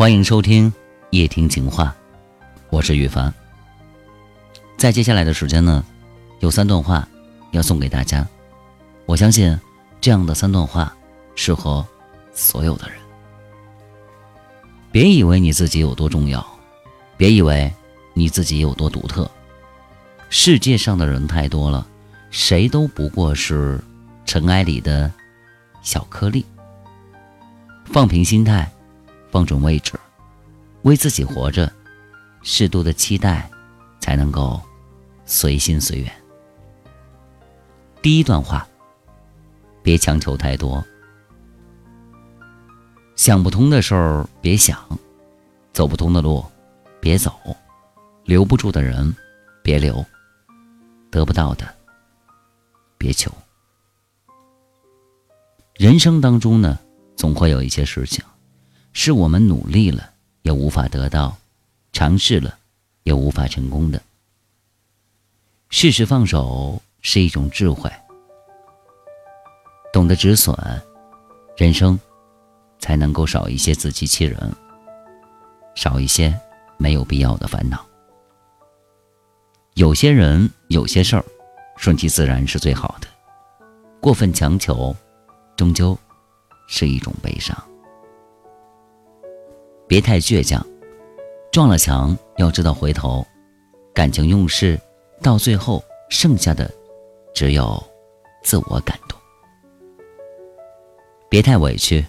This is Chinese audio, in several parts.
欢迎收听夜听情话，我是雨凡。在接下来的时间呢，有三段话要送给大家。我相信这样的三段话适合所有的人。别以为你自己有多重要，别以为你自己有多独特。世界上的人太多了，谁都不过是尘埃里的小颗粒。放平心态。放准位置，为自己活着，适度的期待，才能够随心随缘。第一段话，别强求太多，想不通的事儿别想，走不通的路别走，留不住的人别留，得不到的别求。人生当中呢，总会有一些事情。是我们努力了也无法得到，尝试了也无法成功的。适时放手是一种智慧，懂得止损，人生才能够少一些自欺欺人，少一些没有必要的烦恼。有些人有些事儿，顺其自然是最好的，过分强求，终究是一种悲伤。别太倔强，撞了墙要知道回头。感情用事，到最后剩下的只有自我感动。别太委屈，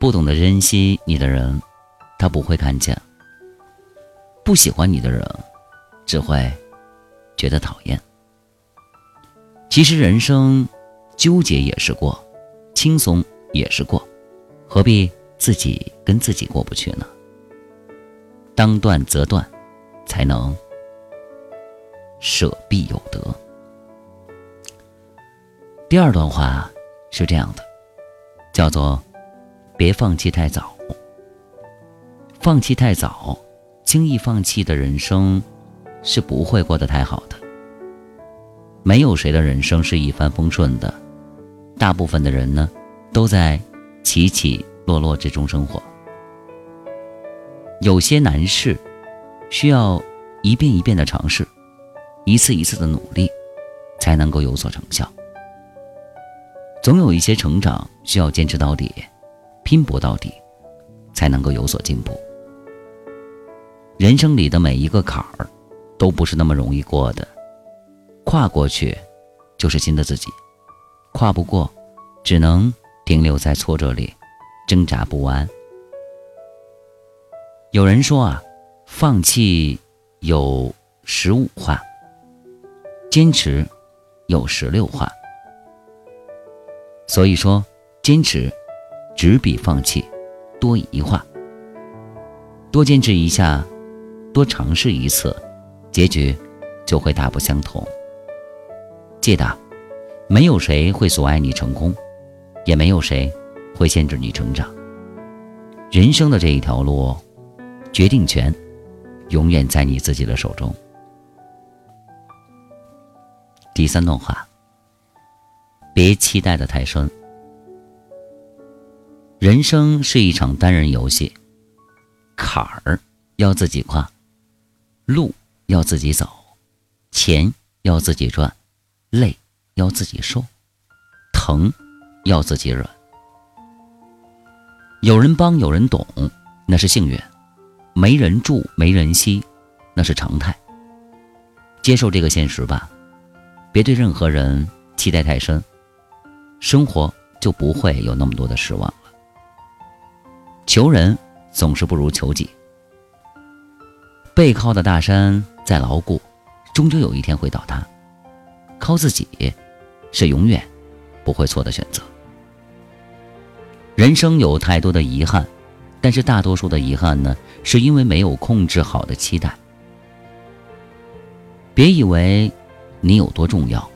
不懂得珍惜你的人，他不会看见；不喜欢你的人，只会觉得讨厌。其实人生纠结也是过，轻松也是过，何必？自己跟自己过不去呢，当断则断，才能舍必有得。第二段话是这样的，叫做“别放弃太早”。放弃太早，轻易放弃的人生是不会过得太好的。没有谁的人生是一帆风顺的，大部分的人呢，都在起起。落落之中生活，有些难事需要一遍一遍的尝试，一次一次的努力，才能够有所成效。总有一些成长需要坚持到底，拼搏到底，才能够有所进步。人生里的每一个坎儿，都不是那么容易过的，跨过去，就是新的自己；跨不过，只能停留在挫折里。挣扎不完。有人说啊，放弃有十五话，坚持有十六话。所以说，坚持只比放弃多一话。多坚持一下，多尝试一次，结局就会大不相同。记得，没有谁会阻碍你成功，也没有谁。会限制你成长。人生的这一条路，决定权永远在你自己的手中。第三段话：别期待的太深。人生是一场单人游戏，坎儿要自己跨，路要自己走，钱要自己赚，累要自己受，疼要自己忍。有人帮，有人懂，那是幸运；没人助，没人惜，那是常态。接受这个现实吧，别对任何人期待太深，生活就不会有那么多的失望了。求人总是不如求己，背靠的大山再牢固，终究有一天会倒塌。靠自己，是永远不会错的选择。人生有太多的遗憾，但是大多数的遗憾呢，是因为没有控制好的期待。别以为你有多重要，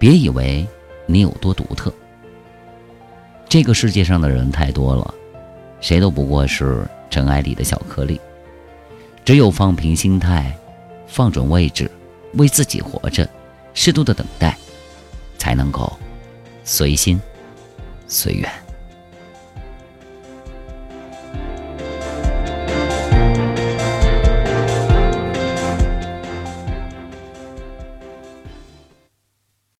别以为你有多独特。这个世界上的人太多了，谁都不过是尘埃里的小颗粒。只有放平心态，放准位置，为自己活着，适度的等待，才能够随心随缘。